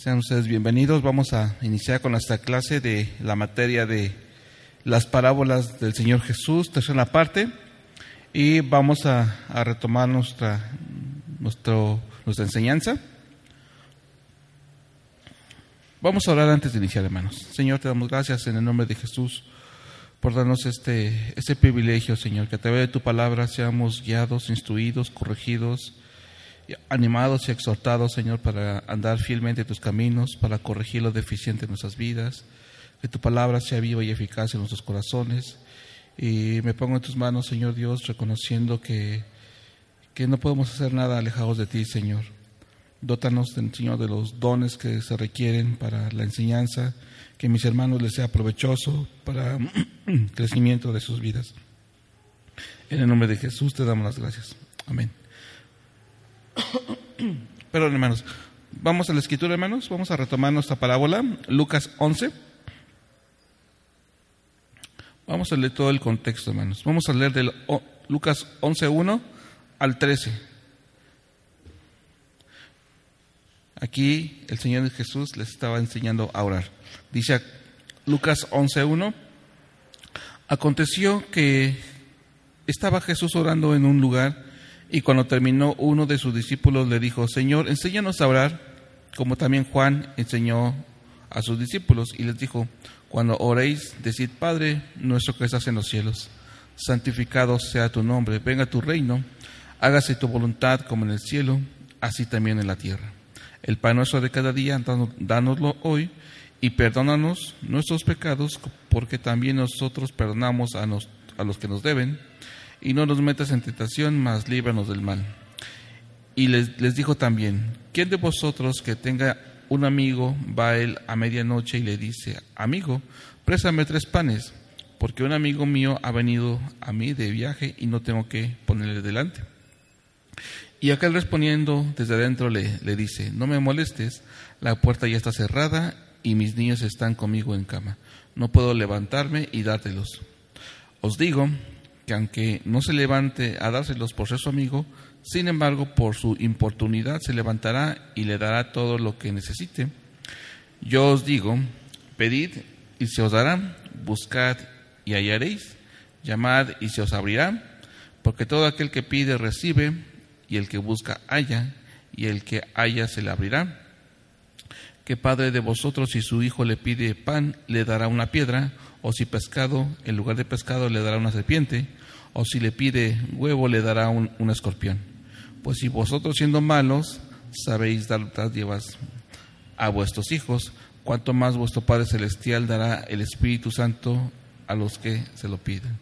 Sean ustedes bienvenidos. Vamos a iniciar con nuestra clase de la materia de las parábolas del Señor Jesús, tercera parte, y vamos a, retomar nuestra, nuestro, nuestra enseñanza. Vamos a orar antes de iniciar, hermanos. Señor, te damos gracias en el nombre de Jesús por darnos este, este privilegio, Señor, que a través de tu palabra seamos guiados, instruidos, corregidos, animados y exhortados, Señor, para andar fielmente tus caminos, para corregir lo deficiente en nuestras vidas, que tu palabra sea viva y eficaz en nuestros corazones. Y me pongo en tus manos, Señor Dios, reconociendo que, que no podemos hacer nada alejados de ti, Señor. Dótanos, Señor, de los dones que se requieren para la enseñanza, que mis hermanos les sea provechoso para el crecimiento de sus vidas. En el nombre de Jesús te damos las gracias. Amén. Perdón, hermanos. Vamos a la escritura, hermanos. Vamos a retomar nuestra parábola, Lucas 11. Vamos a leer todo el contexto, hermanos. Vamos a leer del Lucas 11.1 al 13. Aquí el Señor Jesús les estaba enseñando a orar. Dice Lucas 11.1, aconteció que estaba Jesús orando en un lugar y cuando terminó uno de sus discípulos le dijo, Señor, enséñanos a orar, como también Juan enseñó a sus discípulos y les dijo, cuando oréis, decid, Padre nuestro que estás en los cielos, santificado sea tu nombre, venga tu reino, hágase tu voluntad como en el cielo, así también en la tierra. El pan nuestro de cada día, dánoslo hoy y perdónanos nuestros pecados, porque también nosotros perdonamos a, los que nos deben, y no nos metas en tentación, mas líbranos del mal. Y les, les dijo también, ¿quién de vosotros que tenga un amigo va a él a medianoche y le dice, amigo, préstame tres panes, porque un amigo mío ha venido a mí de viaje y no tengo que ponerle delante? Y aquel respondiendo desde adentro le, le dice, no me molestes, la puerta ya está cerrada y mis niños están conmigo en cama. No puedo levantarme y dártelos. Os digo que aunque no se levante a dárselos por ser su amigo, sin embargo, por su importunidad se levantará y le dará todo lo que necesite. Yo os digo, pedid y se os dará, buscad y hallaréis, llamad y se os abrirá, porque todo aquel que pide recibe, y el que busca halla, y el que halla se le abrirá. ¿Qué padre de vosotros si su hijo le pide pan le dará una piedra? ¿O si pescado, en lugar de pescado, le dará una serpiente? O si le pide huevo le dará un, escorpión. Pues si vosotros siendo malos sabéis dar llevas a vuestros hijos, cuanto más vuestro Padre Celestial dará el Espíritu Santo a los que se lo piden.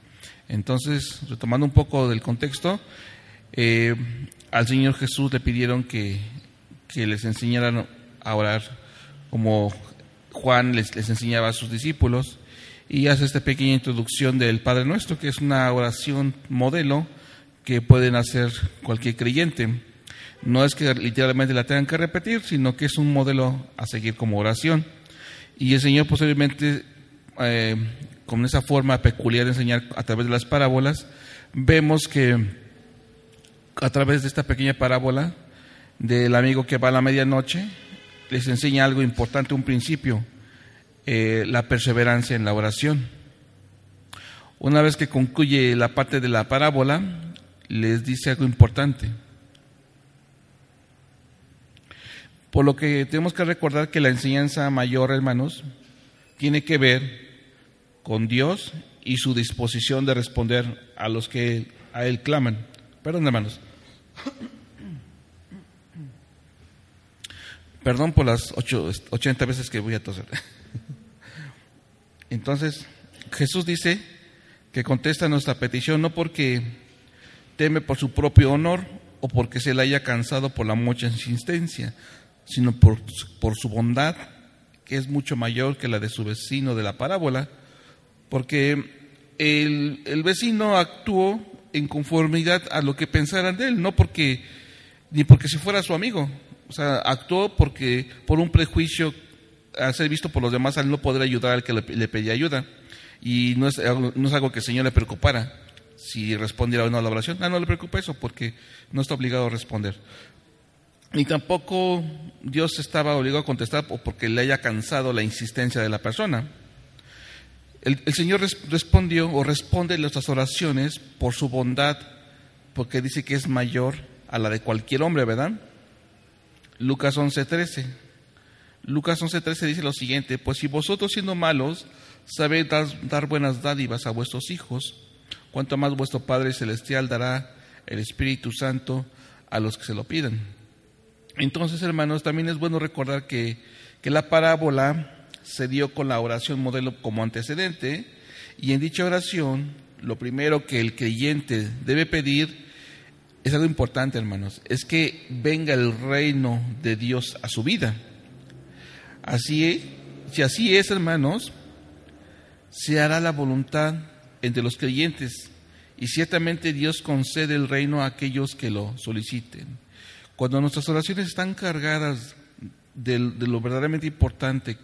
Entonces, retomando un poco del contexto, eh, al Señor Jesús le pidieron que, les enseñaran a orar como Juan les enseñaba a sus discípulos y hace esta pequeña introducción del Padre Nuestro, que es una oración modelo que pueden hacer cualquier creyente. No es que literalmente la tengan que repetir, sino que es un modelo a seguir como oración. Y el Señor posiblemente, eh, con esa forma peculiar de enseñar a través de las parábolas, vemos que a través de esta pequeña parábola del amigo que va a la medianoche, les enseña algo importante, un principio eh, la perseverancia en la oración. Una vez que concluye la parte de la parábola, les dice algo importante. Por lo que tenemos que recordar que la enseñanza mayor, hermanos, tiene que ver con Dios y su disposición de responder a los que a Él claman. Perdón, hermanos. Perdón por las ocho, 80 veces que voy a toser. Entonces, Jesús dice que contesta nuestra petición no porque teme por su propio honor o porque se le haya cansado por la mucha insistencia, sino por, por su bondad, que es mucho mayor que la de su vecino de la parábola, porque el, el vecino actuó en conformidad a lo que pensaran de él, no porque ni porque si fuera su amigo, o sea, actuó porque por un prejuicio a ser visto por los demás al no poder ayudar al que le, pedía ayuda. Y no es, no es, algo que el Señor le preocupara si respondiera o no a la oración. Ah, no le preocupa eso porque no está obligado a responder. ni tampoco Dios estaba obligado a contestar porque le haya cansado la insistencia de la persona. El, Señor respondió o responde nuestras oraciones por su bondad, porque dice que es mayor a la de cualquier hombre, ¿verdad? Lucas 11:13. Lucas 11:13 dice lo siguiente, pues si vosotros siendo malos sabéis dar, buenas dádivas a vuestros hijos, cuanto más vuestro Padre Celestial dará el Espíritu Santo a los que se lo pidan. Entonces, hermanos, también es bueno recordar que, que la parábola se dio con la oración modelo como antecedente y en dicha oración lo primero que el creyente debe pedir es algo importante, hermanos, es que venga el reino de Dios a su vida. Así, si así es, hermanos, se hará la voluntad entre los creyentes y ciertamente Dios concede el reino a aquellos que lo soliciten. Cuando nuestras oraciones están cargadas de, lo verdaderamente importante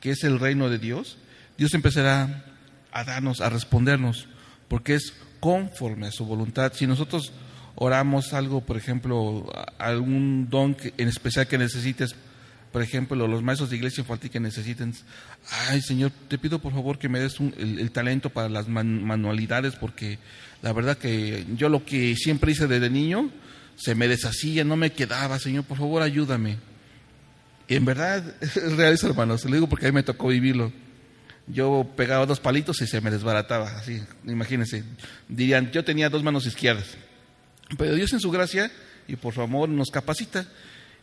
que es el reino de Dios, Dios empezará a darnos, a respondernos, porque es conforme a su voluntad. Si nosotros oramos algo, por ejemplo, algún don en especial que necesites, por ejemplo, los maestros de iglesia infantil que necesiten, ay Señor, te pido por favor que me des el, talento para las manualidades, porque la verdad que yo lo que siempre hice desde niño, se me deshacía, no me quedaba, Señor, por favor ayúdame. Y en verdad es real eso, hermano, se lo digo porque a mí me tocó vivirlo. Yo pegaba dos palitos y se me desbarataba, así, imagínense. Dirían, yo tenía dos manos izquierdas. Pero Dios en su gracia y por su amor nos capacita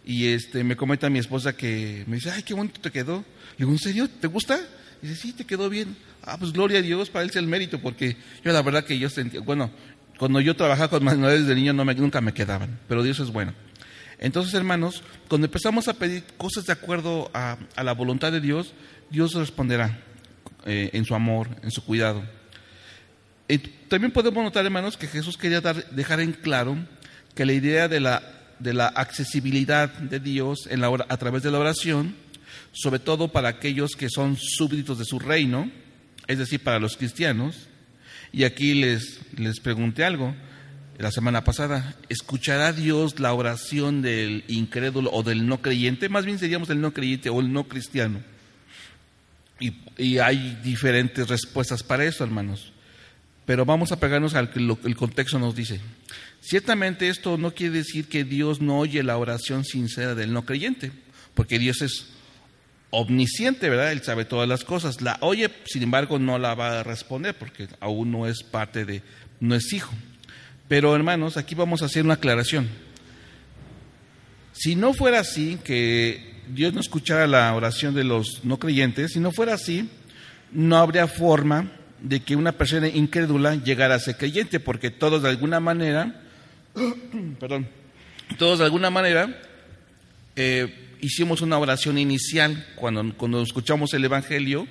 y este, me comenta mi esposa que me dice, ay, qué bonito te quedó. Le digo, ¿en serio? ¿Te gusta? Y dice, sí, te quedó bien. Ah, pues gloria a Dios, para él sea el mérito, porque yo la verdad que yo sentía, bueno, cuando yo trabajaba con manuales de niño no me, nunca me quedaban, pero Dios es bueno. Entonces, hermanos, cuando empezamos a pedir cosas de acuerdo a, la voluntad de Dios, Dios responderá eh, en su amor, en su cuidado. también podemos notar, hermanos, que Jesús quería dejar en claro que la idea de la de la accesibilidad de Dios en la, a través de la oración, sobre todo para aquellos que son súbditos de su reino, es decir, para los cristianos. Y aquí les, les pregunté algo la semana pasada, ¿escuchará Dios la oración del incrédulo o del no creyente? Más bien seríamos el no creyente o el no cristiano. Y, y hay diferentes respuestas para eso, hermanos. Pero vamos a pegarnos al que el contexto nos dice. Ciertamente esto no quiere decir que Dios no oye la oración sincera del no creyente, porque Dios es omnisciente, ¿verdad? Él sabe todas las cosas. La oye, sin embargo, no la va a responder porque aún no es parte de, no es hijo. Pero hermanos, aquí vamos a hacer una aclaración. Si no fuera así, que Dios no escuchara la oración de los no creyentes, si no fuera así, no habría forma de que una persona incrédula llegara a ser creyente, porque todos de alguna manera perdón, todos de alguna manera eh, hicimos una oración inicial cuando, cuando escuchamos el Evangelio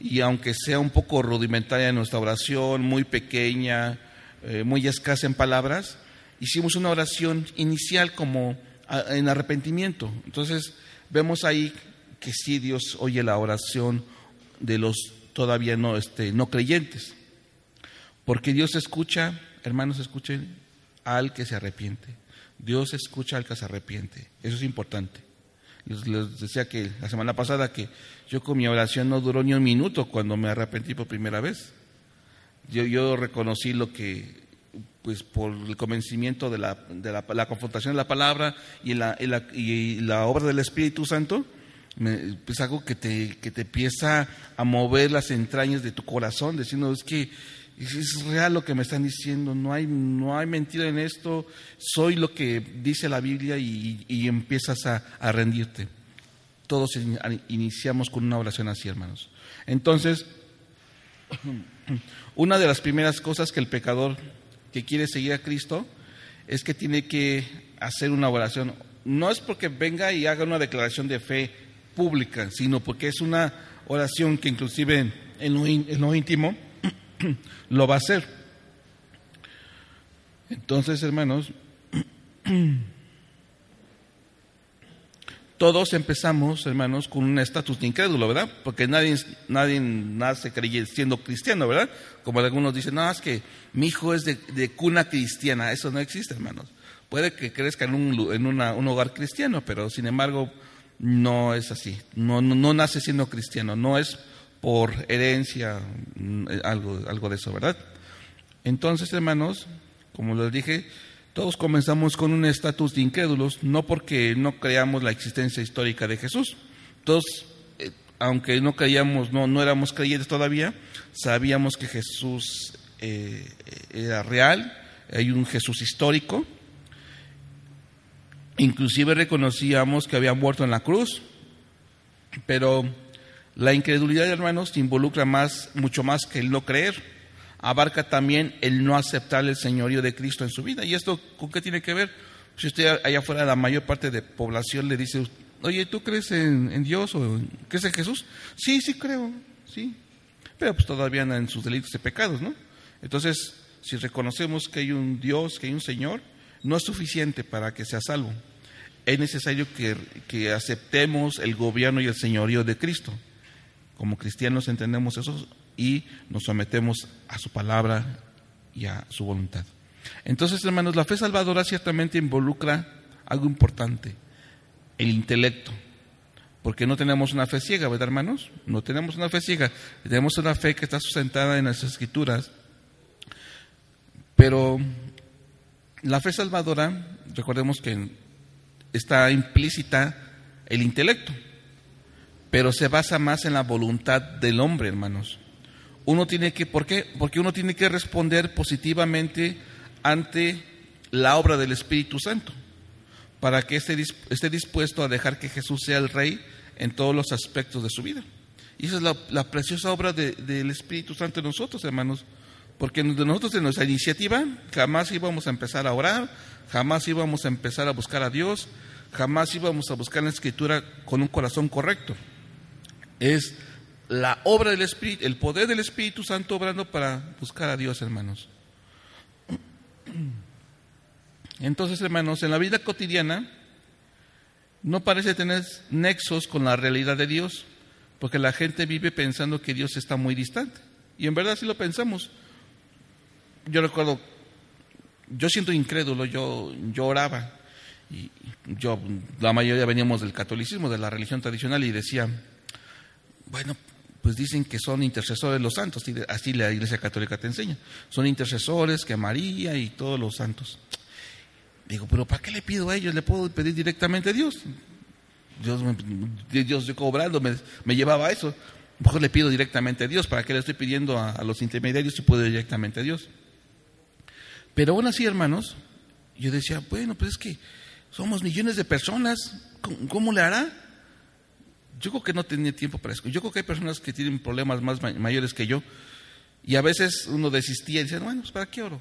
y aunque sea un poco rudimentaria nuestra oración, muy pequeña, eh, muy escasa en palabras, hicimos una oración inicial como en arrepentimiento. Entonces vemos ahí que sí Dios oye la oración de los todavía no, este, no creyentes. Porque Dios escucha, hermanos, escuchen, al que se arrepiente. Dios escucha al que se arrepiente. Eso es importante. Les, decía que la semana pasada que yo con mi oración no duró ni un minuto cuando me arrepentí por primera vez. Yo, reconocí lo que, pues por el convencimiento de la, de la, confrontación de la palabra y la, y la, obra del Espíritu Santo, me, pues algo que te, que te empieza a mover las entrañas de tu corazón, diciendo, es que es real lo que me están diciendo, no hay, no hay mentira en esto, soy lo que dice la Biblia y, empiezas a, a, rendirte. Todos iniciamos con una oración así, hermanos. Entonces, una de las primeras cosas que el pecador que quiere seguir a Cristo es que tiene que hacer una oración. No es porque venga y haga una declaración de fe pública, sino porque es una oración que inclusive en lo, en lo íntimo, lo va a hacer. Entonces, hermanos, todos empezamos, hermanos, con un estatus de incrédulo, ¿verdad? Porque nadie, nadie nace siendo cristiano, ¿verdad? Como algunos dicen, no, es que mi hijo es de, cuna cristiana. Eso no existe, hermanos. Puede que crezca en un, en un hogar cristiano, pero sin embargo no es así. No, no, nace siendo cristiano, no es por herencia, mm, algo, algo de eso, ¿verdad? Entonces, hermanos, como les dije, todos comenzamos con un estatus de incrédulos, no porque no creamos la existencia histórica de Jesús. Todos, eh, aunque no creíamos, no, no éramos creyentes todavía, sabíamos que Jesús eh, era real, hay un Jesús histórico. Inclusive reconocíamos que había muerto en la cruz, pero la incredulidad, hermanos, involucra más, mucho más que el no creer abarca también el no aceptar el señorío de Cristo en su vida. ¿Y esto con qué tiene que ver? Si usted allá afuera, la mayor parte de población le dice, oye, ¿tú crees en, Dios o crees en Jesús? Sí, sí creo, sí. Pero pues todavía andan en sus delitos y pecados, ¿no? Entonces, si reconocemos que hay un Dios, que hay un Señor, no es suficiente para que sea salvo. Es necesario que, que aceptemos el gobierno y el señorío de Cristo. Como cristianos entendemos eso y nos sometemos a su palabra y a su voluntad. Entonces, hermanos, la fe salvadora ciertamente involucra algo importante, el intelecto. Porque no tenemos una fe ciega, ¿verdad, hermanos? No tenemos una fe ciega, tenemos una fe que está sustentada en las escrituras. Pero la fe salvadora, recordemos que está implícita el intelecto, pero se basa más en la voluntad del hombre, hermanos uno tiene que, ¿por qué? Porque uno tiene que responder positivamente ante la obra del Espíritu Santo, para que esté, esté dispuesto a dejar que Jesús sea el Rey en todos los aspectos de su vida. Y esa es la, preciosa obra del Espíritu Santo en nosotros, hermanos, porque nosotros en nuestra iniciativa jamás íbamos a empezar a orar, jamás íbamos a empezar a buscar a Dios, jamás íbamos a buscar la Escritura con un corazón correcto. Es la obra del Espíritu, el poder del Espíritu Santo obrando para buscar a Dios, hermanos. Entonces, hermanos, en la vida cotidiana no parece tener nexos con la realidad de Dios, porque la gente vive pensando que Dios está muy distante. Y en verdad sí lo pensamos. Yo recuerdo, yo siento incrédulo, yo, yo oraba, y yo, la mayoría veníamos del catolicismo, de la religión tradicional, y decía, bueno, pues dicen que son intercesores los santos, así la Iglesia Católica te enseña. Son intercesores que María y todos los santos. Digo, pero ¿para qué le pido a ellos? ¿Le puedo pedir directamente a Dios? Dios, Dios yo cobrando me, me llevaba a eso. Mejor le pido directamente a Dios. ¿Para qué le estoy pidiendo a, los intermediarios si puedo directamente a Dios? Pero aún así, hermanos, yo decía, bueno, pues es que somos millones de personas. cómo le hará? yo creo que no tenía tiempo para eso. Yo creo que hay personas que tienen problemas más mayores que yo y a veces uno desistía y decía, bueno, pues ¿para qué oro?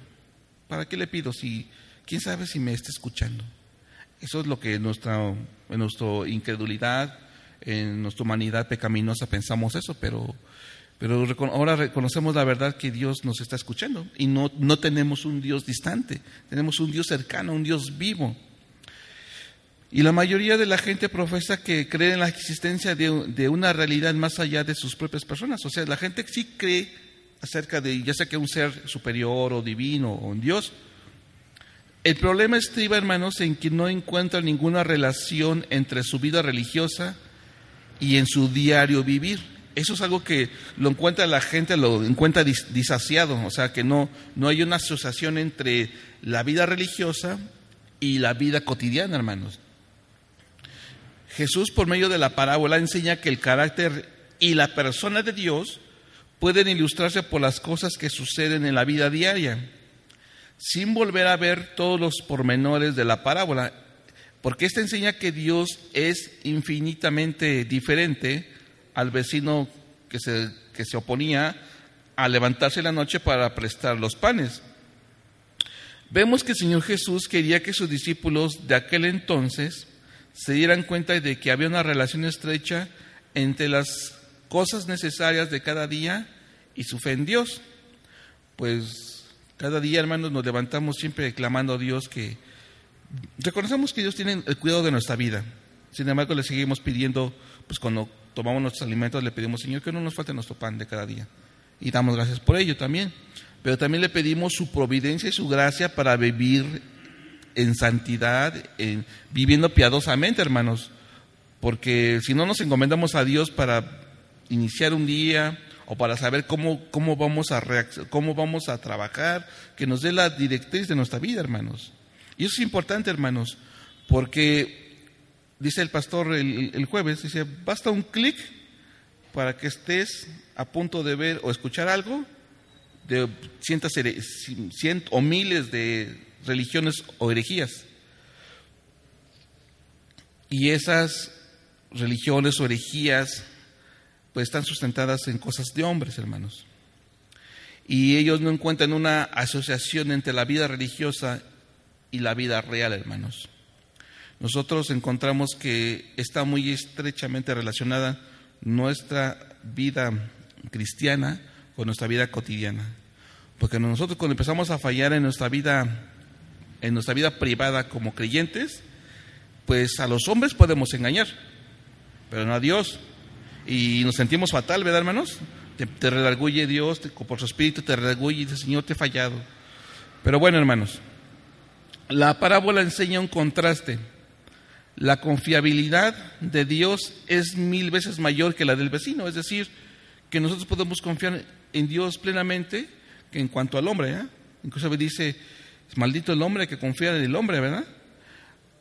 ¿Para qué le pido? Si, ¿Quién sabe si me está escuchando? Eso es lo que nuestra, en nuestra incredulidad, en nuestra humanidad pecaminosa pensamos eso, pero, pero ahora reconocemos la verdad que Dios nos está escuchando y no, no tenemos un Dios distante, tenemos un Dios cercano, un Dios vivo. Y la mayoría de la gente profesa que cree en la existencia de, una realidad más allá de sus propias personas. O sea, la gente sí cree acerca de, ya sea que un ser superior o divino o un Dios. El problema estriba, hermanos, en que no encuentra ninguna relación entre su vida religiosa y en su diario vivir. Eso es algo que lo encuentra la gente, lo encuentra disasiado, o sea, que no, no hay una asociación entre la vida religiosa y la vida cotidiana, hermanos. Jesús por medio de la parábola enseña que el carácter y la persona de Dios pueden ilustrarse por las cosas que suceden en la vida diaria, sin volver a ver todos los pormenores de la parábola, porque esta enseña que Dios es infinitamente diferente al vecino que se, que se oponía a levantarse en la noche para prestar los panes. Vemos que el Señor Jesús quería que sus discípulos de aquel entonces se dieran cuenta de que había una relación estrecha entre las cosas necesarias de cada día y su fe en Dios. Pues cada día, hermanos, nos levantamos siempre clamando a Dios que reconocemos que Dios tiene el cuidado de nuestra vida. Sin embargo, le seguimos pidiendo, pues cuando tomamos nuestros alimentos, le pedimos, Señor, que no nos falte nuestro pan de cada día. Y damos gracias por ello también. Pero también le pedimos su providencia y su gracia para vivir en santidad, en, viviendo piadosamente, hermanos. Porque si no nos encomendamos a Dios para iniciar un día o para saber cómo, cómo, vamos a cómo vamos a trabajar, que nos dé la directriz de nuestra vida, hermanos. Y eso es importante, hermanos, porque dice el pastor el, jueves, dice, basta un clic para que estés a punto de ver o escuchar algo de cientos, cientos o miles de religiones o herejías. Y esas religiones o herejías pues están sustentadas en cosas de hombres, hermanos. Y ellos no encuentran una asociación entre la vida religiosa y la vida real, hermanos. Nosotros encontramos que está muy estrechamente relacionada nuestra vida cristiana con nuestra vida cotidiana. Porque nosotros cuando empezamos a fallar en nuestra vida, en nuestra vida privada como creyentes, pues a los hombres podemos engañar, pero no a Dios. Y nos sentimos fatal, ¿verdad, hermanos? Te, te Dios, por su espíritu te redarguye y dice, Señor, te he fallado. Pero bueno, hermanos, la parábola enseña un contraste. La confiabilidad de Dios es mil veces mayor que la del vecino, es decir, que nosotros podemos confiar en Dios plenamente que en cuanto al hombre. ¿eh? Incluso dice, maldito el hombre que confía en el hombre, ¿verdad?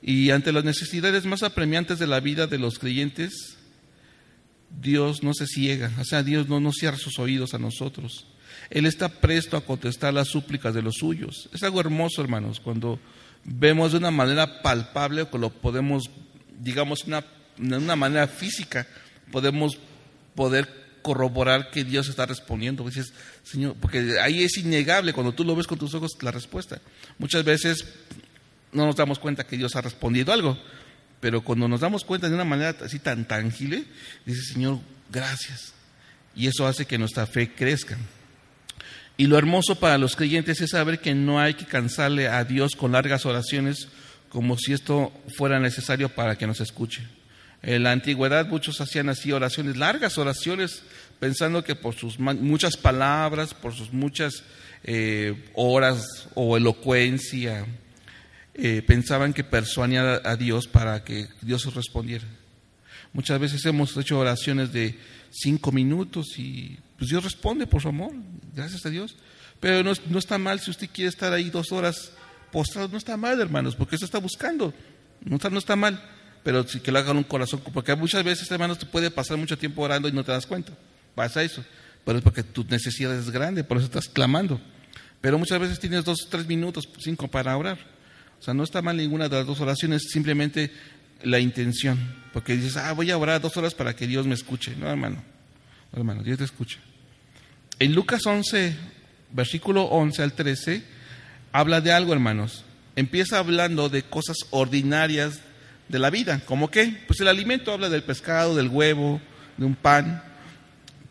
Y ante las necesidades más apremiantes de la vida de los creyentes, Dios no se ciega, o sea, Dios no nos cierra sus oídos a nosotros. Él está presto a contestar las súplicas de los suyos. Es algo hermoso, hermanos, cuando vemos de una manera palpable, o lo podemos, digamos, una, de una manera física, podemos poder corroborar que Dios está respondiendo. Dices, Señor, porque ahí es innegable cuando tú lo ves con tus ojos la respuesta. Muchas veces no nos damos cuenta que Dios ha respondido algo, pero cuando nos damos cuenta de una manera así tan tangible, dice Señor, gracias. Y eso hace que nuestra fe crezca. Y lo hermoso para los creyentes es saber que no hay que cansarle a Dios con largas oraciones como si esto fuera necesario para que nos escuche. En la antigüedad muchos hacían así oraciones, largas oraciones, pensando que por sus muchas palabras, por sus muchas eh, horas o elocuencia, eh, pensaban que persuadían a Dios para que Dios respondiera. Muchas veces hemos hecho oraciones de cinco minutos y pues Dios responde por su amor, gracias a Dios. Pero no, no está mal si usted quiere estar ahí dos horas postrado, no está mal, hermanos, porque eso está buscando, no está, no está mal pero sí que lo hagan un corazón, porque muchas veces, hermanos, te puede pasar mucho tiempo orando y no te das cuenta. Pasa eso. Pero es porque tu necesidad es grande, por eso estás clamando. Pero muchas veces tienes dos, tres minutos, cinco para orar. O sea, no está mal ninguna de las dos oraciones, simplemente la intención. Porque dices, ah, voy a orar dos horas para que Dios me escuche. No, hermano. No, hermano, Dios te escucha. En Lucas 11, versículo 11 al 13, habla de algo, hermanos. Empieza hablando de cosas ordinarias de la vida. ¿Cómo qué? Pues el alimento habla del pescado, del huevo, de un pan,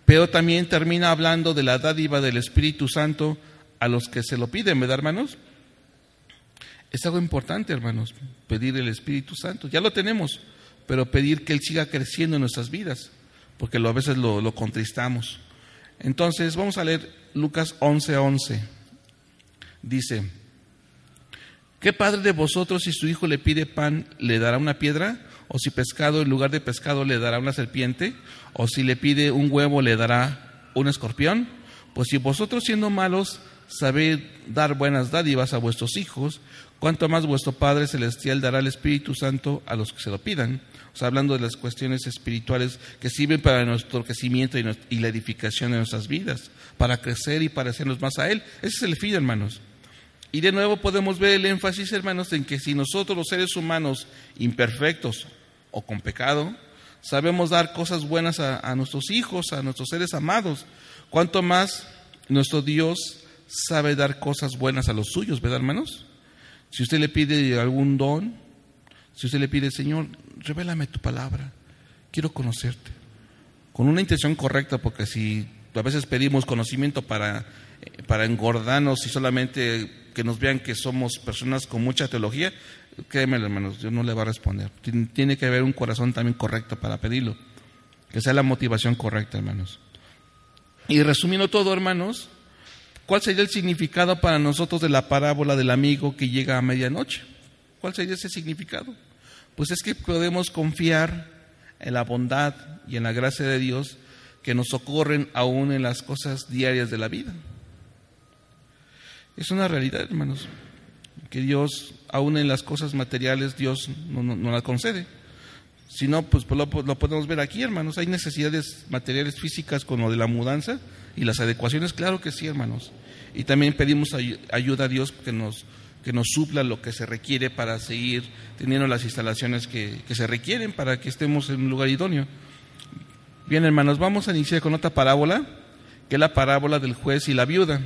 pero también termina hablando de la dádiva del Espíritu Santo a los que se lo piden, ¿verdad, hermanos? Es algo importante, hermanos, pedir el Espíritu Santo. Ya lo tenemos, pero pedir que Él siga creciendo en nuestras vidas, porque a veces lo, contristamos. Entonces, vamos a leer Lucas 11:11. 11. Dice, ¿Qué padre de vosotros si su hijo le pide pan le dará una piedra? ¿O si pescado en lugar de pescado le dará una serpiente? ¿O si le pide un huevo le dará un escorpión? Pues si vosotros siendo malos sabéis dar buenas dádivas a vuestros hijos, cuánto más vuestro Padre Celestial dará el Espíritu Santo a los que se lo pidan. O sea, hablando de las cuestiones espirituales que sirven para nuestro crecimiento y la edificación de nuestras vidas, para crecer y parecernos más a Él. Ese es el fin, hermanos. Y de nuevo podemos ver el énfasis, hermanos, en que si nosotros los seres humanos imperfectos o con pecado, sabemos dar cosas buenas a, nuestros hijos, a nuestros seres amados, cuanto más nuestro Dios sabe dar cosas buenas a los suyos, ¿verdad, hermanos? Si usted le pide algún don, si usted le pide, Señor, revélame tu palabra, quiero conocerte, con una intención correcta, porque si a veces pedimos conocimiento para, para engordarnos y solamente que nos vean que somos personas con mucha teología, créeme, hermanos, Dios no le va a responder. Tiene que haber un corazón también correcto para pedirlo, que sea la motivación correcta, hermanos. Y resumiendo todo, hermanos, ¿cuál sería el significado para nosotros de la parábola del amigo que llega a medianoche? ¿Cuál sería ese significado? Pues es que podemos confiar en la bondad y en la gracia de Dios que nos socorren aún en las cosas diarias de la vida. Es una realidad, hermanos, que Dios, aún en las cosas materiales, Dios no, no, la concede. Si no, pues lo, lo, podemos ver aquí, hermanos. Hay necesidades materiales físicas con lo de la mudanza y las adecuaciones, claro que sí, hermanos. Y también pedimos ayuda a Dios que nos, que nos supla lo que se requiere para seguir teniendo las instalaciones que, que se requieren para que estemos en un lugar idóneo. Bien, hermanos, vamos a iniciar con otra parábola, que es la parábola del juez y la viuda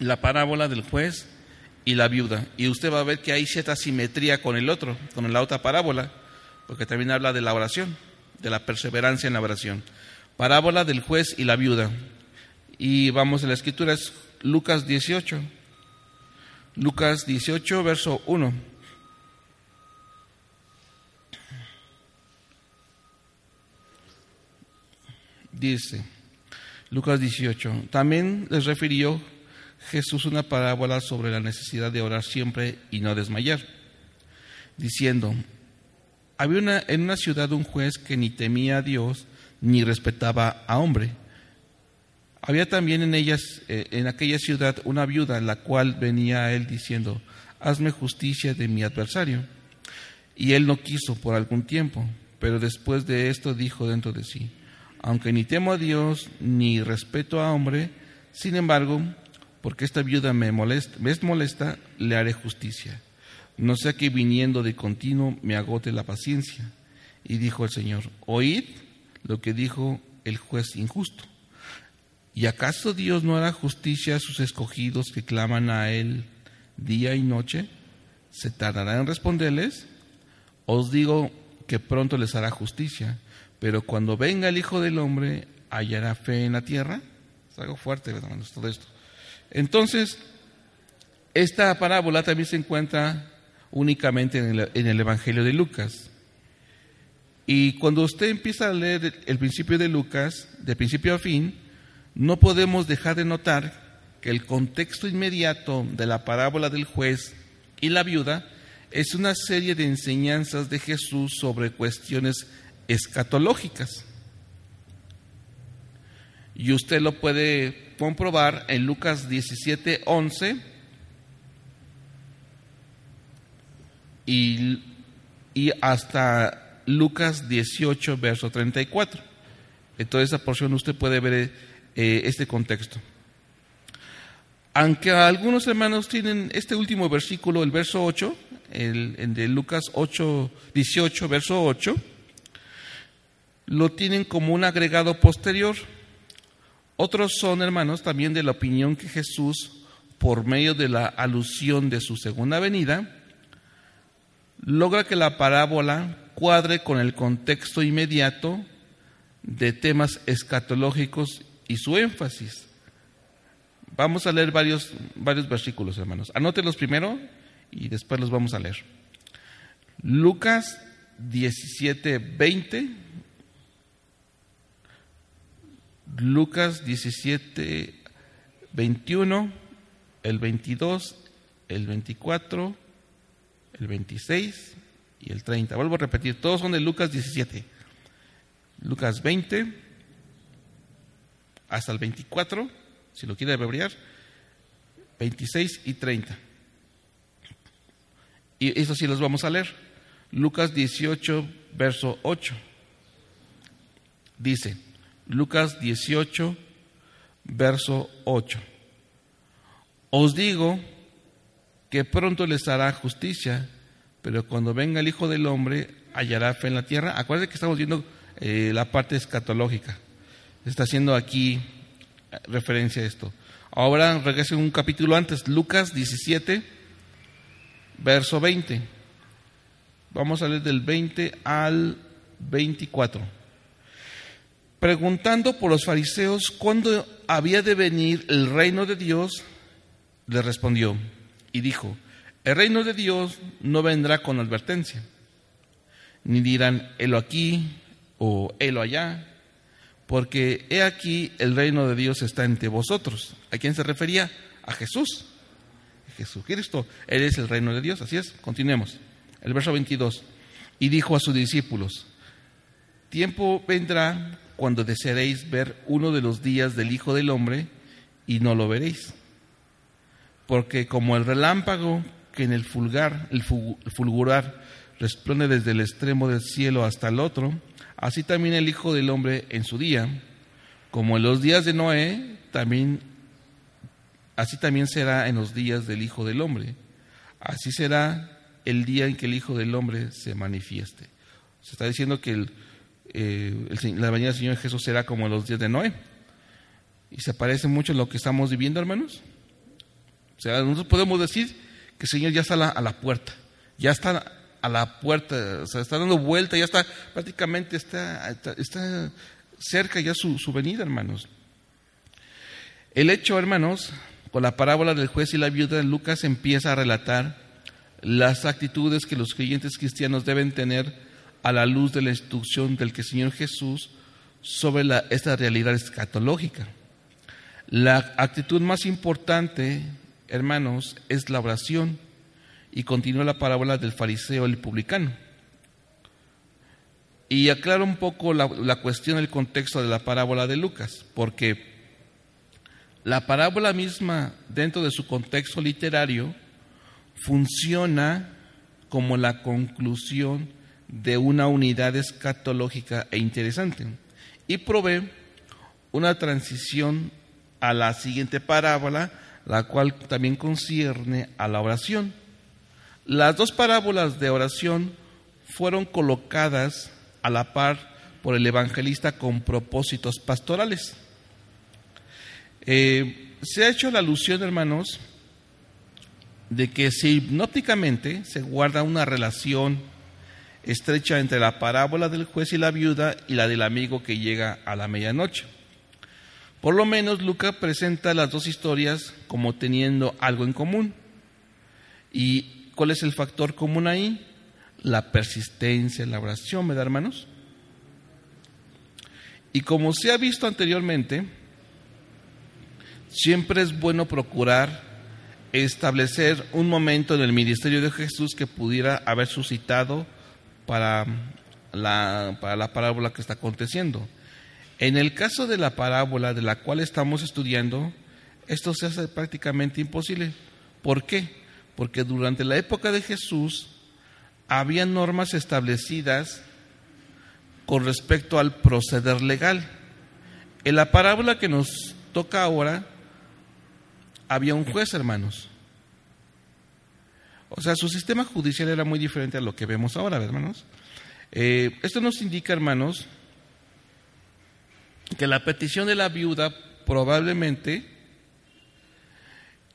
la parábola del juez y la viuda. Y usted va a ver que hay cierta simetría con el otro, con la otra parábola, porque también habla de la oración, de la perseverancia en la oración. Parábola del juez y la viuda. Y vamos a la escritura, es Lucas 18. Lucas 18, verso 1. Dice, Lucas 18, también les refirió Jesús una parábola sobre la necesidad de orar siempre y no desmayar, diciendo, había una, en una ciudad un juez que ni temía a Dios ni respetaba a hombre. Había también en, ellas, eh, en aquella ciudad una viuda, la cual venía a él diciendo, hazme justicia de mi adversario. Y él no quiso por algún tiempo, pero después de esto dijo dentro de sí, aunque ni temo a Dios ni respeto a hombre, sin embargo, porque esta viuda me, me es molesta, le haré justicia. No sea que viniendo de continuo me agote la paciencia. Y dijo el Señor, oíd lo que dijo el juez injusto. ¿Y acaso Dios no hará justicia a sus escogidos que claman a Él día y noche? ¿Se tardará en responderles? Os digo que pronto les hará justicia, pero cuando venga el Hijo del Hombre, ¿hallará fe en la tierra? Es algo fuerte, hermanos, todo esto. Entonces, esta parábola también se encuentra únicamente en el, Evangelio de Lucas. Y cuando usted empieza a leer el principio de Lucas, de principio a fin, no podemos dejar de notar que el contexto inmediato de la parábola del juez y la viuda es una serie de enseñanzas de Jesús sobre cuestiones escatológicas. Y usted lo puede comprobar en Lucas 17, 11 y, y hasta Lucas 18, verso 34. En toda esa porción usted puede ver eh, este contexto. Aunque algunos hermanos tienen este último versículo, el verso 8, el, de Lucas 8, 18, verso 8, lo tienen como un agregado posterior otros son, hermanos, también de la opinión que Jesús, por medio de la alusión de su segunda venida, logra que la parábola cuadre con el contexto inmediato de temas escatológicos y su énfasis. Vamos a leer varios, varios versículos, hermanos. Anótelos primero y después los vamos a leer. Lucas 17, 20 Lucas 17, 21, el 22, el 24, el 26 y el 30. Vuelvo a repetir, todos son de Lucas 17. Lucas 20 hasta el 24, si lo quiere abreviar, 26 y 30. Y eso sí los vamos a leer. Lucas 18, verso 8. Dice, Lucas 18, verso 8. Os digo que pronto les hará justicia, pero cuando venga el Hijo del Hombre hallará fe en la tierra. Acuérdense que estamos viendo eh, la parte escatológica. Está haciendo aquí eh, referencia a esto. Ahora regrese un capítulo antes, Lucas 17, verso 20. Vamos a leer del 20 al 24 preguntando por los fariseos cuándo había de venir el reino de Dios, le respondió y dijo, el reino de Dios no vendrá con advertencia, ni dirán, helo aquí o helo allá, porque he aquí el reino de Dios está entre vosotros. ¿A quién se refería? A Jesús. Jesucristo. Él es el reino de Dios, así es. Continuemos. El verso 22. Y dijo a sus discípulos, tiempo vendrá cuando desearéis ver uno de los días del Hijo del Hombre y no lo veréis. Porque como el relámpago que en el fulgar, el fulgurar responde desde el extremo del cielo hasta el otro, así también el Hijo del Hombre en su día, como en los días de Noé, también así también será en los días del Hijo del Hombre. Así será el día en que el Hijo del Hombre se manifieste. Se está diciendo que eh, la venida del Señor Jesús será como en los días de Noé. Y se parece mucho a lo que estamos viviendo, hermanos. O sea, nosotros podemos decir que el Señor ya está a la, puerta, ya está a la puerta, o sea, está dando vuelta, ya está, prácticamente está, está, cerca ya su, venida, hermanos. El hecho, hermanos, con la parábola del juez y la viuda, Lucas empieza a relatar las actitudes que los creyentes cristianos deben tener a la luz de la instrucción del que Señor Jesús sobre esta realidad escatológica. La actitud más importante, hermanos, es la oración y continúa la parábola del fariseo el publicano. Y aclaro un poco la, la cuestión del contexto de la parábola de Lucas, porque la parábola misma, dentro de su contexto literario, funciona como la conclusión de una unidad escatológica e interesante y provee una transición a la siguiente parábola, la cual también concierne a la oración. Las dos parábolas de oración fueron colocadas a la par por el evangelista con propósitos pastorales. Eh, se ha hecho la alusión, hermanos, de que si hipnóticamente se guarda una relación estrecha entre la parábola del juez y la viuda y la del amigo que llega a la medianoche. Por lo menos Lucas presenta las dos historias como teniendo algo en común. ¿Y cuál es el factor común ahí? La persistencia, la oración, ¿verdad, hermanos? Y como se ha visto anteriormente, siempre es bueno procurar establecer un momento en el ministerio de Jesús que pudiera haber suscitado para la, para la parábola que está aconteciendo. En el caso de la parábola de la cual estamos estudiando, esto se hace prácticamente imposible. ¿Por qué? Porque durante la época de Jesús había normas establecidas con respecto al proceder legal. En la parábola que nos toca ahora, había un juez, hermanos. O sea, su sistema judicial era muy diferente a lo que vemos ahora, hermanos. Eh, esto nos indica, hermanos, que la petición de la viuda probablemente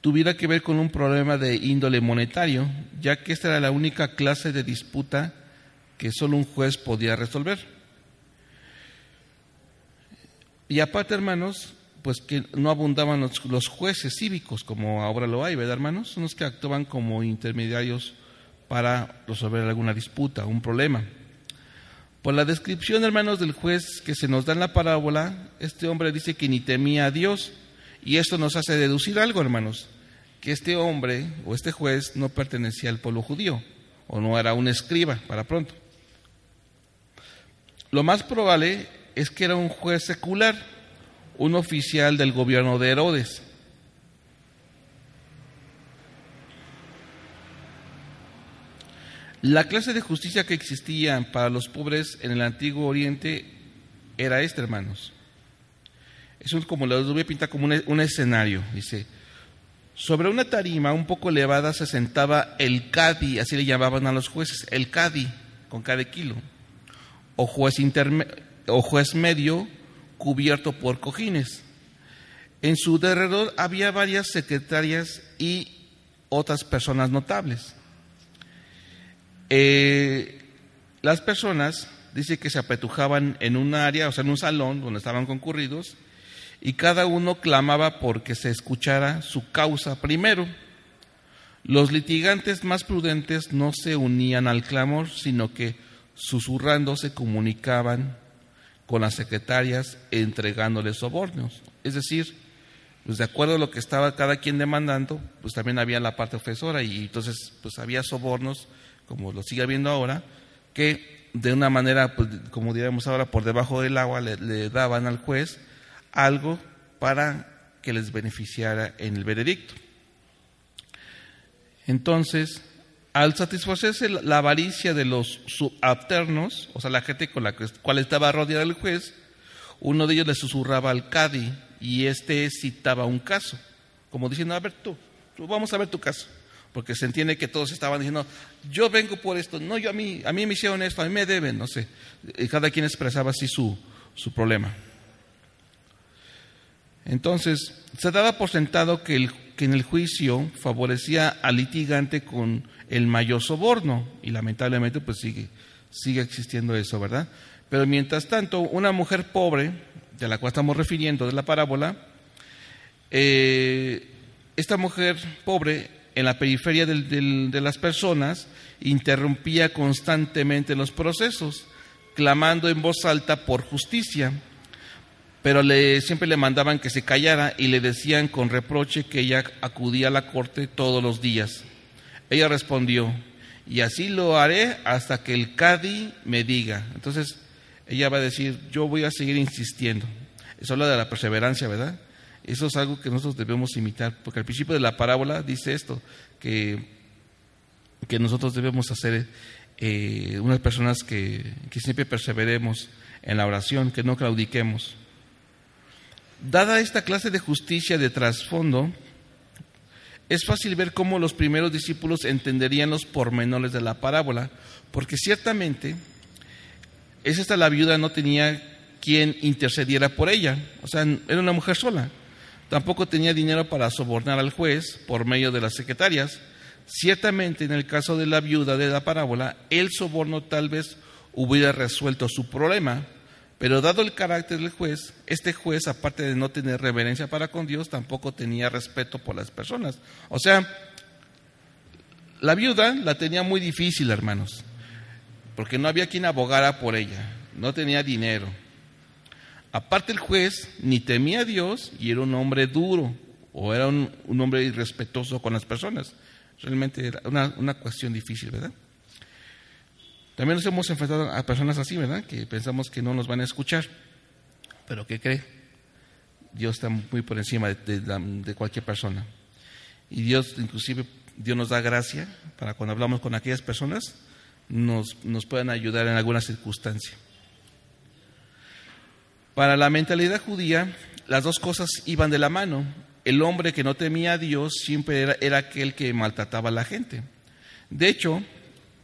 tuviera que ver con un problema de índole monetario, ya que esta era la única clase de disputa que solo un juez podía resolver. Y aparte, hermanos, pues que no abundaban los, jueces cívicos como ahora lo hay, ¿verdad, hermanos? Son los que actuaban como intermediarios para resolver alguna disputa, un problema. Por la descripción, hermanos, del juez que se nos da en la parábola, este hombre dice que ni temía a Dios, y esto nos hace deducir algo, hermanos, que este hombre o este juez no pertenecía al pueblo judío, o no era un escriba, para pronto. Lo más probable es que era un juez secular, un oficial del gobierno de Herodes. La clase de justicia que existía para los pobres en el antiguo Oriente era esta, hermanos. Eso es como lo voy a pintar como un, escenario. Dice, sobre una tarima un poco elevada se sentaba el cadi, así le llamaban a los jueces, el cadi, con cada kilo, o juez, o juez medio cubierto por cojines. En su derredor había varias secretarias y otras personas notables. Eh, las personas, dice que se apetujaban en un área, o sea, en un salón donde estaban concurridos, y cada uno clamaba porque se escuchara su causa primero. Los litigantes más prudentes no se unían al clamor, sino que susurrando se comunicaban con las secretarias entregándoles sobornos. Es decir, pues de acuerdo a lo que estaba cada quien demandando, pues también había la parte ofensora y entonces pues había sobornos, como lo sigue habiendo ahora, que de una manera, pues, como diríamos ahora, por debajo del agua le, daban al juez algo para que les beneficiara en el veredicto. Entonces, al satisfacerse la avaricia de los subalternos, o sea, la gente con la cual estaba rodeado el juez, uno de ellos le susurraba al cadi y este citaba un caso, como diciendo, a ver tú, vamos a ver tu caso, porque se entiende que todos estaban diciendo, yo vengo por esto, no, yo a mí, a mí me hicieron esto, a mí me deben, no sé, y cada quien expresaba así su, su problema. Entonces, se daba por sentado que, el, que en el juicio favorecía al litigante con el mayor soborno, y lamentablemente pues sigue, sigue existiendo eso, ¿verdad? Pero mientras tanto, una mujer pobre, de la cual estamos refiriendo de la parábola, eh, esta mujer pobre en la periferia de las personas interrumpía constantemente los procesos, clamando en voz alta por justicia, pero le, siempre le mandaban que se callara y le decían con reproche que ella acudía a la corte todos los días. Ella respondió, y así lo haré hasta que el Cadi me diga. Entonces, ella va a decir, yo voy a seguir insistiendo. Eso habla de la perseverancia, ¿verdad? Eso es algo que nosotros debemos imitar, porque al principio de la parábola dice esto, que, que nosotros debemos hacer eh, unas personas que, que siempre perseveremos en la oración, que no claudiquemos. Dada esta clase de justicia de trasfondo, es fácil ver cómo los primeros discípulos entenderían los pormenores de la parábola, porque ciertamente es esta la viuda no tenía quien intercediera por ella, o sea, era una mujer sola. Tampoco tenía dinero para sobornar al juez por medio de las secretarias. Ciertamente, en el caso de la viuda de la parábola, el soborno tal vez hubiera resuelto su problema, pero dado el carácter del juez, este juez, aparte de no tener reverencia para con Dios, tampoco tenía respeto por las personas. O sea, la viuda la tenía muy difícil, hermanos porque no había quien abogara por ella, no tenía dinero. Aparte el juez ni temía a Dios y era un hombre duro o era un, hombre irrespetuoso con las personas. Realmente era una, una, cuestión difícil, ¿verdad? También nos hemos enfrentado a personas así, ¿verdad? Que pensamos que no nos van a escuchar. Pero ¿qué cree? Dios está muy por encima de, de cualquier persona. Y Dios, inclusive, Dios nos da gracia para cuando hablamos con aquellas personas, nos, nos puedan ayudar en alguna circunstancia. Para la mentalidad judía, las dos cosas iban de la mano. El hombre que no temía a Dios siempre era, aquel que maltrataba a la gente. De hecho,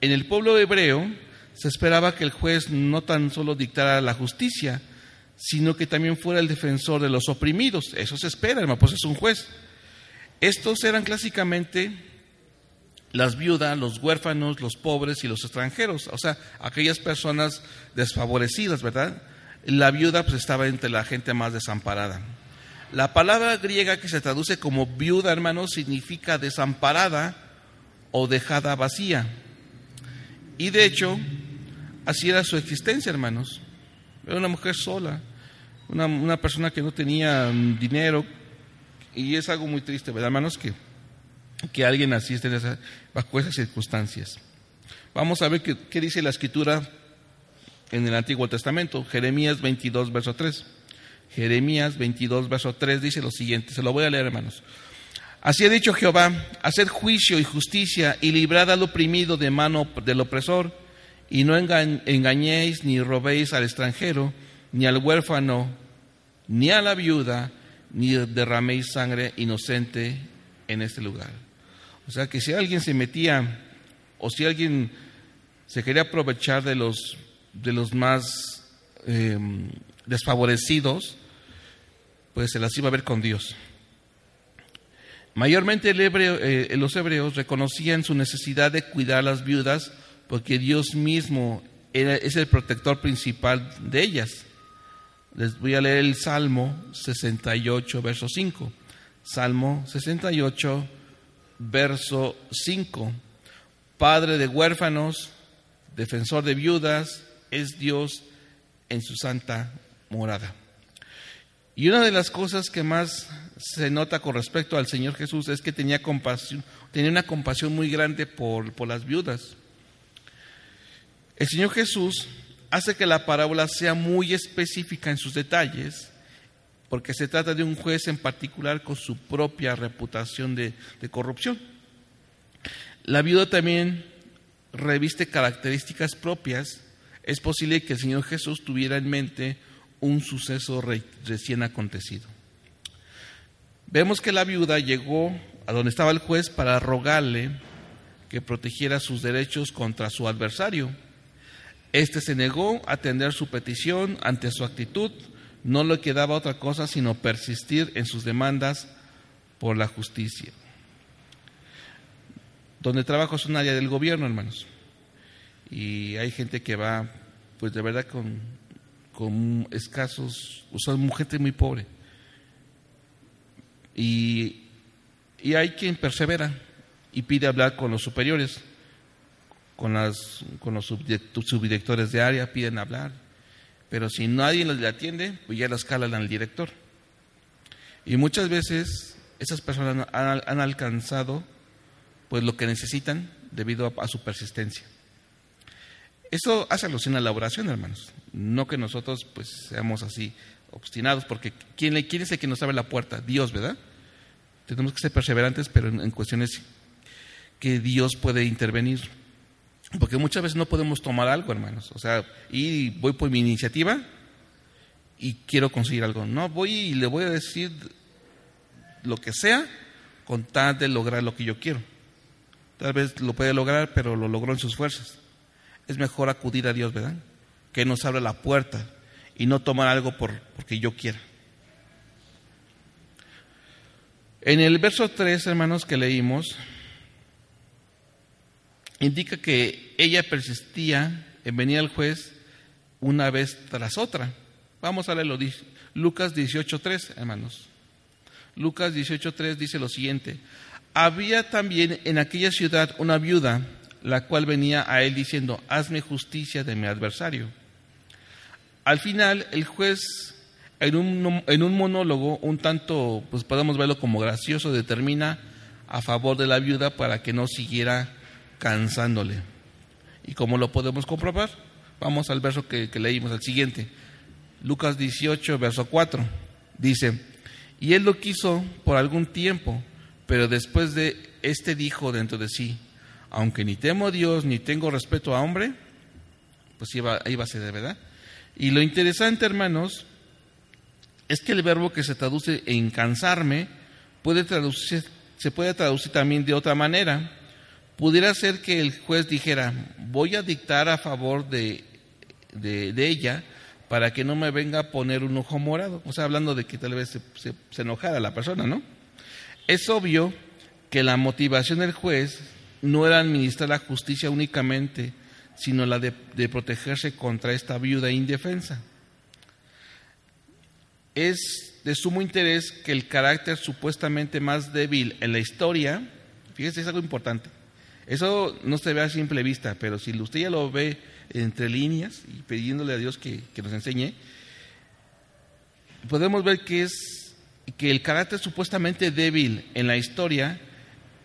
en el pueblo hebreo se esperaba que el juez no tan solo dictara la justicia, sino que también fuera el defensor de los oprimidos. Eso se espera, hermano, pues es un juez. Estos eran clásicamente las viudas, los huérfanos, los pobres y los extranjeros, o sea, aquellas personas desfavorecidas, ¿verdad? La viuda pues estaba entre la gente más desamparada. La palabra griega que se traduce como viuda, hermanos, significa desamparada o dejada vacía. Y de hecho, así era su existencia, hermanos. Era una mujer sola, una, una persona que no tenía dinero, y es algo muy triste, ¿verdad, hermanos? Que que alguien asiste bajo esas circunstancias. Vamos a ver qué, dice la escritura en el Antiguo Testamento, Jeremías 22, verso 3. Jeremías 22, verso 3 dice lo siguiente, se lo voy a leer hermanos. Así ha dicho Jehová, haced juicio y justicia y librad al oprimido de mano del opresor, y no engañéis ni robéis al extranjero, ni al huérfano, ni a la viuda, ni derraméis sangre inocente en este lugar. O sea que si alguien se metía o si alguien se quería aprovechar de los, de los más em, desfavorecidos, pues se las iba a ver con Dios. Mayormente el hebreo, eh, los hebreos reconocían su necesidad de cuidar a las viudas porque Dios mismo es el protector principal de ellas. Les voy a leer el Salmo 68, verso 5. Salmo 68, verso 5. Padre de huérfanos, defensor de viudas, es Dios en su santa morada. Y una de las cosas que más se nota con respecto al Señor Jesús es que tenía compasión, tenía una compasión muy grande por, por las viudas. El Señor Jesús hace que la parábola sea muy específica en sus detalles, porque se trata de un juez en particular con su propia reputación de, de corrupción. La viuda también reviste características propias. Es posible que el Señor Jesús tuviera en mente un suceso recién acontecido. Vemos que la viuda llegó a donde estaba el juez para rogarle que protegiera sus derechos contra su adversario. Este se negó a atender su petición ante su actitud. No le quedaba otra cosa sino persistir en sus demandas por la justicia. Donde trabajo es un área del gobierno, hermanos. Y hay gente que va, pues de verdad, con, con escasos, o sea, gente muy pobre. Y, y hay quien persevera y pide hablar con los superiores, con, las, con los subdirectores de área, piden hablar. Pero si nadie les atiende, pues ya la escalan al director. Y muchas veces esas personas han alcanzado pues lo que necesitan debido a, su persistencia. Eso hace alusión a la oración, hermanos. No que nosotros pues seamos así obstinados, porque ¿quién, quién es el que nos abre la puerta? Dios, ¿verdad? Tenemos que ser perseverantes, pero en, cuestiones que Dios puede intervenir. Porque muchas veces no podemos tomar algo, hermanos. O sea, y voy por mi iniciativa y quiero conseguir algo. No, voy y le voy a decir lo que sea con tal de lograr lo que yo quiero. Tal vez lo puede lograr, pero lo logró en sus fuerzas. Es mejor acudir a Dios, ¿verdad? Que nos abra la puerta y no tomar algo por, porque yo quiera. En el verso 3, hermanos, que leímos, indica que ella persistía en venir al juez una vez tras otra. Vamos a leerlo. Lucas 18.3, hermanos. Lucas 18.3 dice lo siguiente. Había también en aquella ciudad una viuda, la cual venía a él diciendo, hazme justicia de mi adversario. Al final, el juez, en un, monólogo, un tanto, pues podemos verlo como gracioso, determina a favor de la viuda para que no siguiera cansándole. ¿Y cómo lo podemos comprobar? Vamos al verso que, que leímos, al siguiente. Lucas 18, verso 4. Dice, y él lo quiso por algún tiempo pero después de este dijo dentro de sí, aunque ni temo a Dios ni tengo respeto a hombre, pues iba, iba a ser de verdad. Y lo interesante, hermanos, es que el verbo que se traduce en cansarme puede traducir, se puede traducir también de otra manera. Pudiera ser que el juez dijera, voy a dictar a favor de, de, ella para que no me venga a poner un ojo morado. O sea, hablando de que tal vez se, se enojara la persona, ¿no? Es obvio que la motivación del juez no era administrar la justicia únicamente, sino la de, protegerse contra esta viuda indefensa. Es de sumo interés que el carácter supuestamente más débil en la historia, fíjese, es algo importante. Eso no se ve a simple vista, pero si usted ya lo ve entre líneas y pidiéndole a Dios que nos enseñe, podemos ver que es que el carácter supuestamente débil en la historia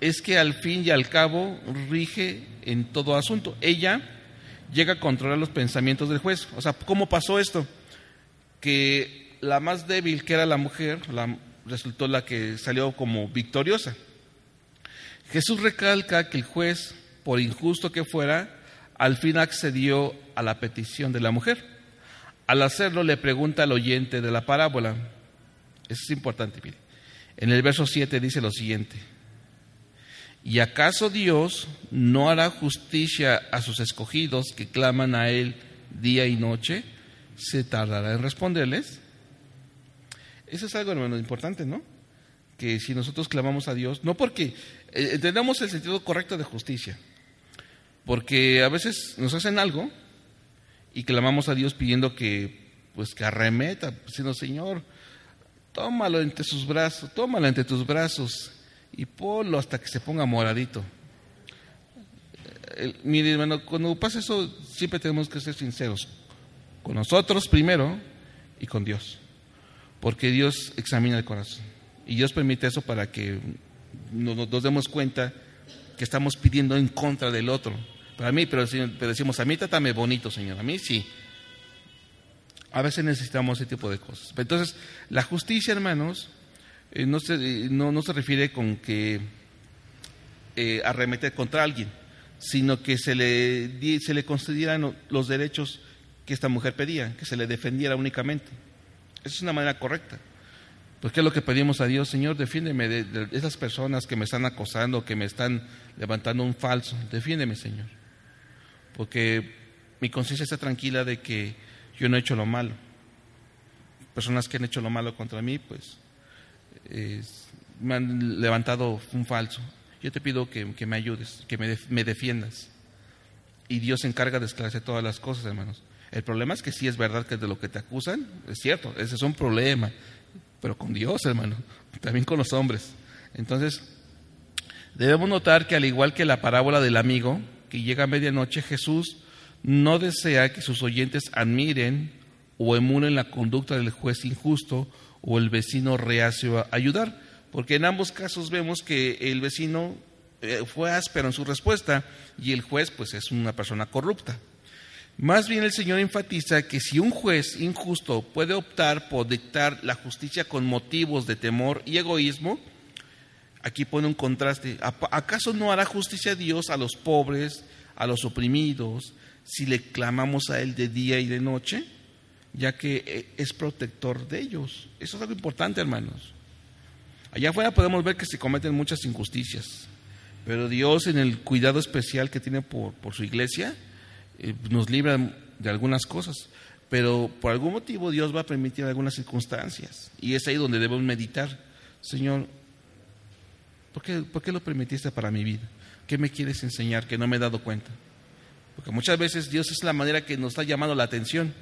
es que al fin y al cabo rige en todo asunto. Ella llega a controlar los pensamientos del juez. O sea, ¿cómo pasó esto? Que la más débil, que era la mujer, resultó la que salió como victoriosa. Jesús recalca que el juez, por injusto que fuera, al fin accedió a la petición de la mujer. Al hacerlo le pregunta al oyente de la parábola, es importante, mire. En el verso 7 dice lo siguiente. ¿Y acaso Dios no hará justicia a sus escogidos que claman a Él día y noche? ¿Se tardará en responderles? Eso es algo, hermano, importante, ¿no? Que si nosotros clamamos a Dios, no porque eh, entendamos el sentido correcto de justicia, porque a veces nos hacen algo y clamamos a Dios pidiendo que, pues, que arremeta, diciendo, Señor, tómalo entre sus brazos, tómalo entre tus brazos y ponlo hasta que se ponga moradito. mire, hermano, cuando pasa eso, siempre tenemos que ser sinceros con nosotros primero y con Dios. porque Dios examina el corazón. Y Dios permite eso para que nos, nos demos cuenta que estamos pidiendo en contra del otro. Para mí, pero, decimos, a mí trátame bonito, Señor, a mí sí. A veces necesitamos ese tipo de cosas. Entonces, la justicia, hermanos, eh, no, se, no, no, se refiere con que eh, arremeter contra alguien, sino que se le, se le concedieran los derechos que esta mujer pedía, que se le defendiera únicamente. Esa es una manera correcta. Pues ¿qué es lo que pedimos a Dios? Señor, defiéndeme de, esas personas que me están acosando, que me están levantando un falso. Defiéndeme, Señor. Porque mi conciencia está tranquila de que yo no he hecho lo malo. Personas que han hecho lo malo contra mí, pues me han levantado un falso. Yo te pido que, me ayudes, que me, me defiendas. Y Dios se encarga de esclarecer todas las cosas, hermanos. El problema es que sí es verdad que de lo que te acusan, es cierto, ese es un problema pero con Dios, hermano, también con los hombres. Entonces, debemos notar que al igual que la parábola del amigo, que llega a medianoche, Jesús no desea que sus oyentes admiren o emulen la conducta del juez injusto o el vecino reacio a ayudar, porque en ambos casos vemos que el vecino eh, fue áspero en su respuesta y el juez pues es una persona corrupta. Más bien el Señor enfatiza que si un juez injusto puede optar por dictar la justicia con motivos de temor y egoísmo, aquí pone un contraste. ¿Acaso no hará justicia Dios a los pobres, a los oprimidos, si le clamamos a Él de día y de noche? Ya que eh, es protector de ellos. Eso es algo importante, hermanos. Allá afuera podemos ver que se cometen muchas injusticias, pero Dios en el cuidado especial que tiene por, por su iglesia, eh, nos libra de algunas cosas, pero por algún motivo Dios va a permitir algunas circunstancias y es ahí donde debemos meditar, Señor, ¿por qué, ¿por qué lo permitiste para mi vida? ¿Qué me quieres enseñar que no me he dado cuenta? Porque muchas veces Dios es la manera que nos está llamando la atención,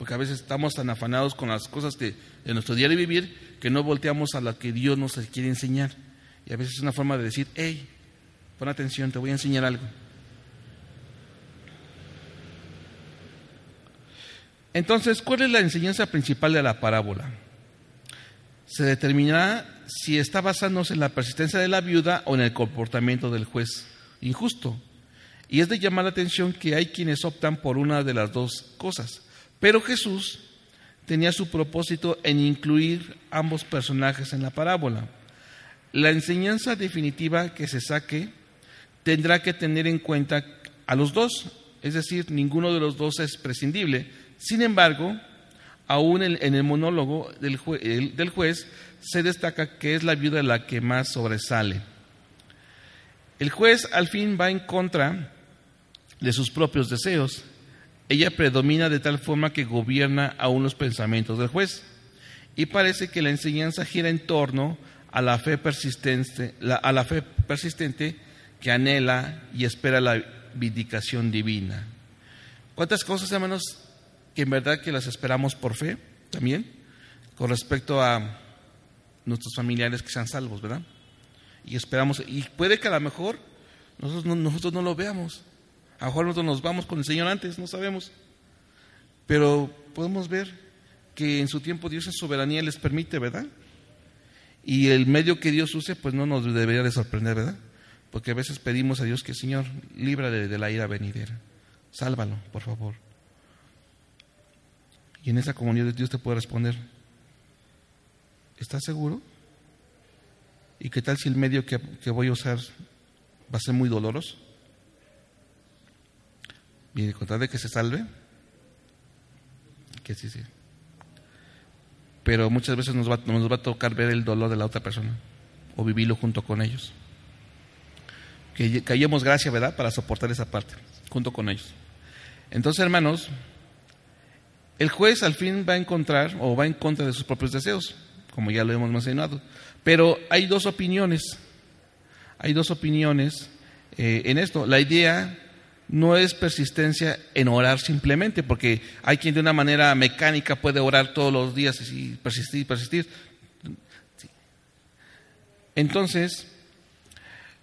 porque a veces estamos tan afanados con las cosas de, de nuestro diario vivir que no volteamos a lo que Dios nos quiere enseñar. Y a veces es una forma de decir, hey, pon atención, te voy a enseñar algo. Entonces, ¿cuál es la enseñanza principal de la parábola? Se determinará si está basándose en la persistencia de la viuda o en el comportamiento del juez injusto. Y es de llamar la atención que hay quienes optan por una de las dos cosas. Pero Jesús tenía su propósito en incluir ambos personajes en la parábola. La enseñanza definitiva que se saque tendrá que tener en cuenta a los dos, es decir, ninguno de los dos es prescindible, sin embargo, aún en el monólogo del, juez se destaca que es la viuda la que más sobresale. El juez al fin va en contra de sus propios deseos. Ella predomina de tal forma que gobierna aún los pensamientos del juez. Y parece que la enseñanza gira en torno a la fe persistente, a la fe persistente que anhela y espera la vindicación divina. ¿Cuántas cosas, hermanos, que en verdad que las esperamos por fe también, con respecto a nuestros familiares que sean salvos, ¿verdad? Y esperamos, y puede que a lo mejor nosotros no, nosotros no lo veamos, a lo mejor nosotros nos vamos con el Señor antes, no sabemos, pero podemos ver que en su tiempo Dios en soberanía les permite, ¿verdad? Y el medio que Dios use, pues no nos debería de sorprender, ¿verdad? Porque a veces pedimos a Dios que, Señor, libra de la ira venidera. Sálvalo, por favor. Y en esa comunidad Dios te puede responder, ¿estás seguro? ¿Y qué tal si el medio que, voy a usar va a ser muy doloroso? Y con de que se salve, que sí, sí. Pero muchas veces nos va, nos va a tocar ver el dolor de la otra persona o vivirlo junto con ellos. Que, hallemos gracia, ¿verdad?, para soportar esa parte, junto con ellos. Entonces, hermanos, el juez al fin va a encontrar o va en contra de sus propios deseos, como ya lo hemos mencionado. Pero hay dos opiniones, hay dos opiniones eh, en esto. La idea no es persistencia en orar simplemente, porque hay quien de una manera mecánica puede orar todos los días y persistir, persistir. Entonces,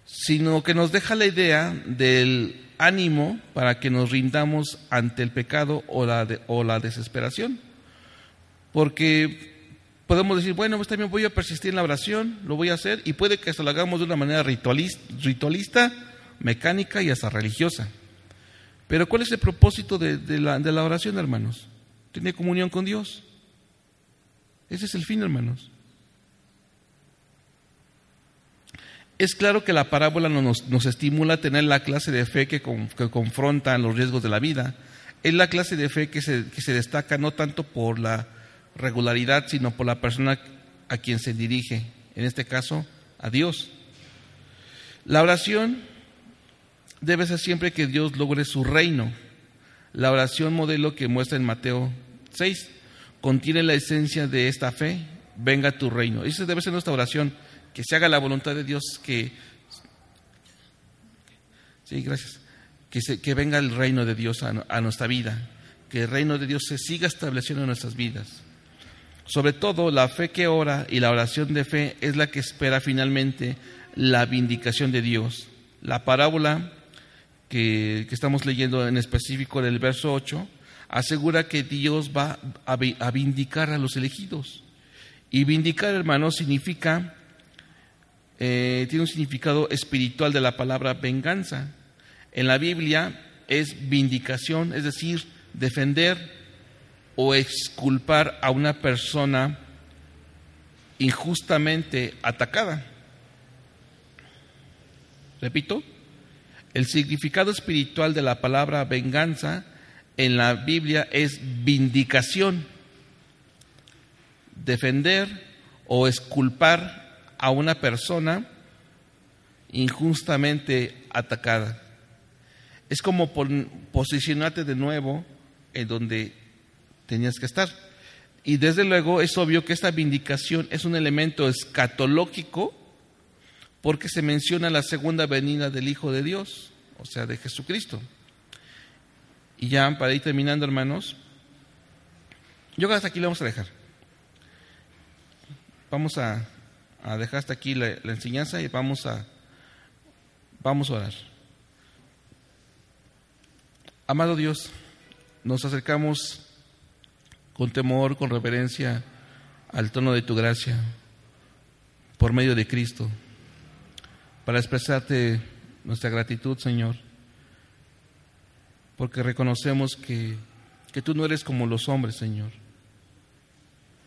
sino que nos deja la idea del ánimo para que nos rindamos ante el pecado o la, o la desesperación. Porque podemos decir, bueno, pues también voy a persistir en la oración, lo voy a hacer, y puede que esto lo hagamos de una manera ritualista, mecánica y hasta religiosa. Pero ¿cuál es el propósito de, la, oración, hermanos? Tener comunión con Dios. Ese es el fin, hermanos. Es claro que la parábola nos, estimula a tener la clase de fe que, confronta los riesgos de la vida. Es la clase de fe que se, que se destaca no tanto por la regularidad, sino por la persona a quien se dirige, en este caso, a Dios. La oración debe ser siempre que Dios logre su reino. La oración modelo que muestra en Mateo 6 contiene la esencia de esta fe, venga tu reino. Esa debe ser nuestra oración que se haga la voluntad de Dios, que, sí, gracias, que, que venga el reino de Dios a, a nuestra vida, que el reino de Dios se siga estableciendo en nuestras vidas. Sobre todo, la fe que ora y la oración de fe es la que espera finalmente la vindicación de Dios. La parábola que, estamos leyendo en específico del verso 8 asegura que Dios va a, a vindicar a los elegidos. Y vindicar, hermanos, significa eh, tiene un significado espiritual de la palabra venganza. En la Biblia es vindicación, es decir, defender o exculpar a una persona injustamente atacada. Repito, el significado espiritual de la palabra venganza en la Biblia es vindicación, defender o exculpar a una persona injustamente atacada. Es como posicionarte de nuevo en donde tenías que estar. Y desde luego es obvio que esta vindicación es un elemento escatológico porque se menciona la segunda venida del Hijo de Dios, o sea, de Jesucristo. Y ya para ir terminando, hermanos, yo hasta aquí lo vamos a dejar. Vamos a dejar hasta aquí la, enseñanza y vamos a, vamos a orar. Amado Dios, nos acercamos con temor, con reverencia al tono de tu gracia por medio de Cristo, para expresarte nuestra gratitud, Señor, porque reconocemos que, que tú no eres como los hombres, Señor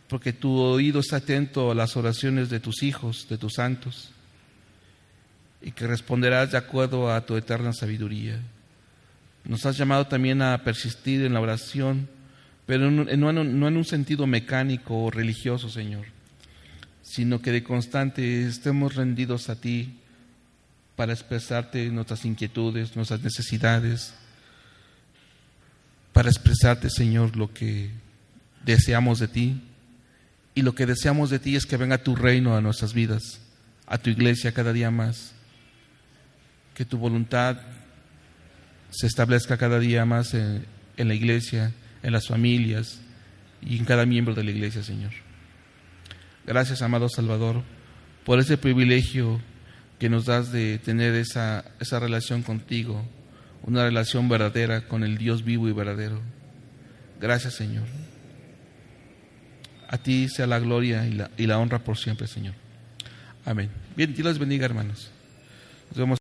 porque tu oído está atento a las oraciones de tus hijos, de tus santos, y que responderás de acuerdo a tu eterna sabiduría. Nos has llamado también a persistir en la oración, pero no en un sentido mecánico o religioso, Señor, sino que de constante estemos rendidos a ti para expresarte nuestras inquietudes, nuestras necesidades, para expresarte, Señor, lo que deseamos de ti y lo que deseamos de ti es que venga tu reino a nuestras vidas, a tu iglesia cada día más. Que tu voluntad se establezca cada día más en, la iglesia, en las familias y en cada miembro de la iglesia, Señor. Gracias, amado Salvador, por ese privilegio que nos das de tener esa, esa relación contigo, una relación verdadera con el Dios vivo y verdadero. Gracias, Señor. A ti sea la gloria y la, y la honra por siempre, Señor. Amén. Bien, Dios les bendiga, hermanos. Nos vemos.